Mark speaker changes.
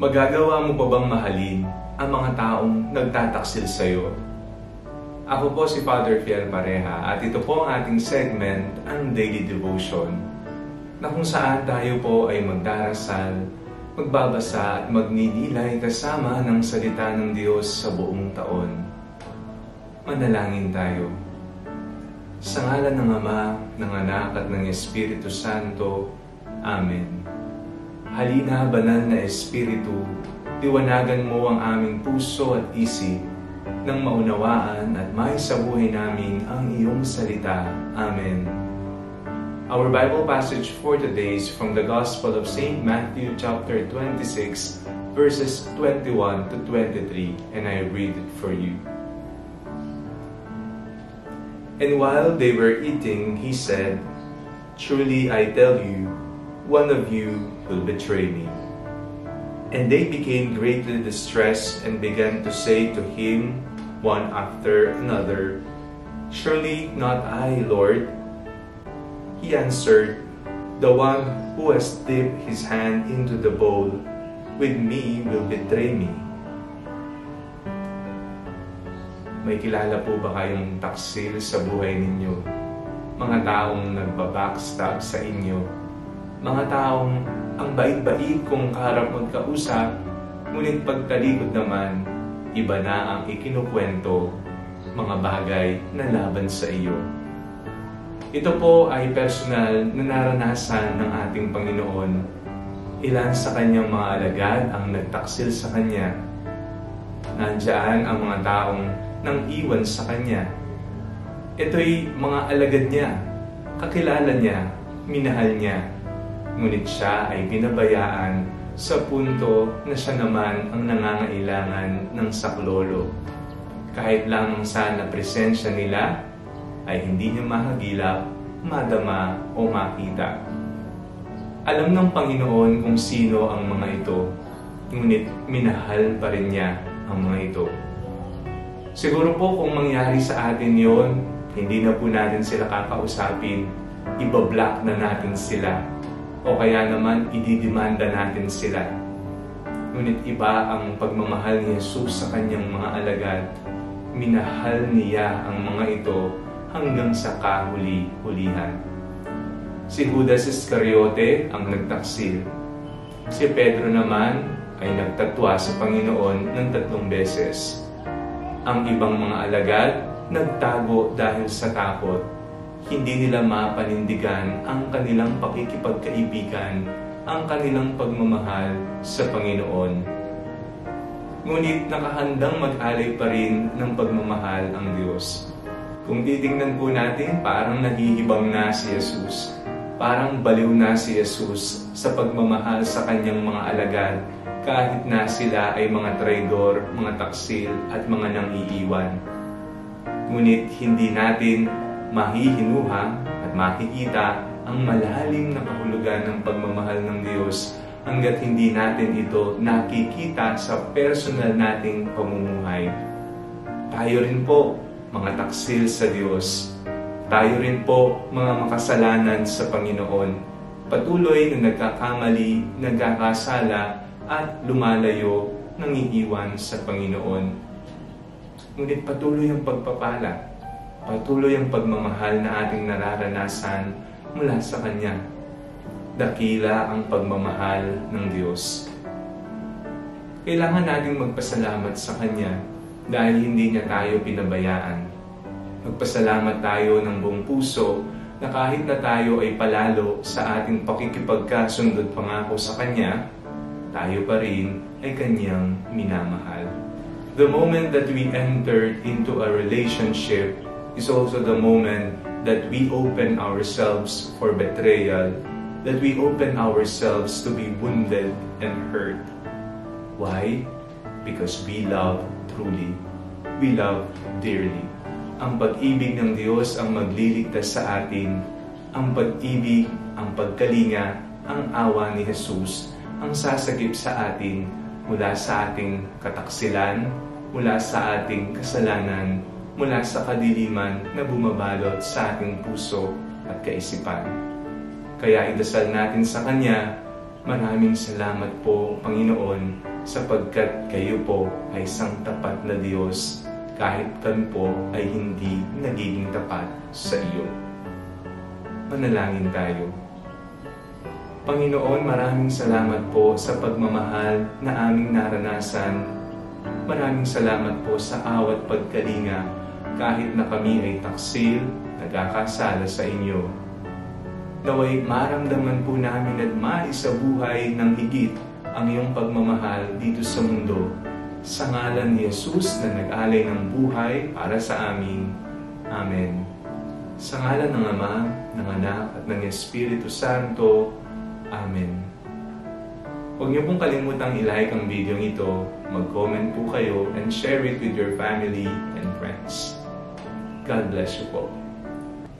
Speaker 1: Magagawa mo pa bang mahalin ang mga taong nagtataksil sa iyo? Ako po si Father Fiel Pareha at ito po ang ating segment, ang Daily Devotion, na kung saan tayo po ay magdarasal, magbabasa at magninilay kasama ng salita ng Diyos sa buong taon. Manalangin tayo. Sa ngalan ng Ama, ng Anak at ng Espiritu Santo. Amen. Halina, banal na Espiritu, liwanagan mo ang aming puso at isip nang maunawaan at may sa namin ang iyong salita. Amen. Our Bible passage for today is from the Gospel of St. Matthew chapter 26 verses 21 to 23 and I read it for you. And while they were eating, he said, Truly I tell you, one of you will betray me. And they became greatly distressed and began to say to him, one after another, Surely not I, Lord. He answered, The one who has dipped his hand into the bowl with me will betray me. May kilala po ba kayong taksil sa buhay ninyo? Mga taong nagbabackstab sa inyo mga taong ang bait-bait kung kaharap magkausap, ngunit pagtalikod naman, iba na ang ikinukwento, mga bagay na laban sa iyo. Ito po ay personal na naranasan ng ating Panginoon. Ilan sa kanyang mga alagad ang nagtaksil sa kanya. Nandiyan ang mga taong nang iwan sa kanya. Ito'y mga alagad niya, kakilala niya, minahal niya, ngunit siya ay binabayaan sa punto na siya naman ang nangangailangan ng saklolo. Kahit lamang sana presensya nila ay hindi niya mahagilap, madama o makita. Alam ng Panginoon kung sino ang mga ito, ngunit minahal pa rin niya ang mga ito. Siguro po kung mangyari sa atin yon, hindi na po natin sila kakausapin, ibablock na natin sila o kaya naman ididimanda natin sila. Ngunit iba ang pagmamahal ni Jesus sa kanyang mga alagad. Minahal niya ang mga ito hanggang sa kahuli-hulihan. Si Judas Iscariote ang nagtaksil. Si Pedro naman ay nagtatwa sa Panginoon ng tatlong beses. Ang ibang mga alagad nagtago dahil sa takot hindi nila mapanindigan ang kanilang pakikipagkaibigan, ang kanilang pagmamahal sa Panginoon. Ngunit nakahandang mag-alay pa rin ng pagmamahal ang Diyos. Kung titingnan po natin, parang nahihibang na si Jesus. Parang baliw na si Jesus sa pagmamahal sa kanyang mga alagad kahit na sila ay mga traidor, mga taksil at mga nang iiwan. Ngunit hindi natin mahihinuha at makikita ang malalim na kahulugan ng pagmamahal ng Diyos hanggat hindi natin ito nakikita sa personal nating pamumuhay. Tayo rin po, mga taksil sa Diyos. Tayo rin po, mga makasalanan sa Panginoon. Patuloy na nagkakamali, nagkakasala, at lumalayo, nangiiwan sa Panginoon. Ngunit patuloy ang pagpapala Patuloy ang pagmamahal na ating nararanasan mula sa Kanya. Dakila ang pagmamahal ng Diyos. Kailangan nating magpasalamat sa Kanya dahil hindi niya tayo pinabayaan. Magpasalamat tayo ng buong puso na kahit na tayo ay palalo sa ating pakikipagkasundot pangako sa Kanya, tayo pa rin ay Kanyang minamahal. The moment that we entered into a relationship is also the moment that we open ourselves for betrayal, that we open ourselves to be wounded and hurt. Why? Because we love truly. We love dearly. Ang pag-ibig ng Diyos ang magliligtas sa atin. Ang pag-ibig, ang pagkalinga, ang awa ni Jesus ang sasagip sa atin mula sa ating kataksilan, mula sa ating kasalanan, mula sa kadiliman na bumabalot sa ating puso at kaisipan. Kaya idasal natin sa Kanya, maraming salamat po, Panginoon, sapagkat kayo po ay isang tapat na Diyos kahit kami po ay hindi nagiging tapat sa iyo. Manalangin tayo. Panginoon, maraming salamat po sa pagmamahal na aming naranasan. Maraming salamat po sa awat pagkalinga kahit na kami ay taksil, nagkakasala sa inyo. Naway maramdaman po namin at maisabuhay ng higit ang iyong pagmamahal dito sa mundo. Sa ngalan ni Jesus na nag-alay ng buhay para sa amin. Amen. Sa ngalan ng Ama, ng Anak at ng Espiritu Santo. Amen. Huwag niyo pong kalimutang i-like ang video ito, mag-comment po kayo, and share it with your family and friends. God bless you po.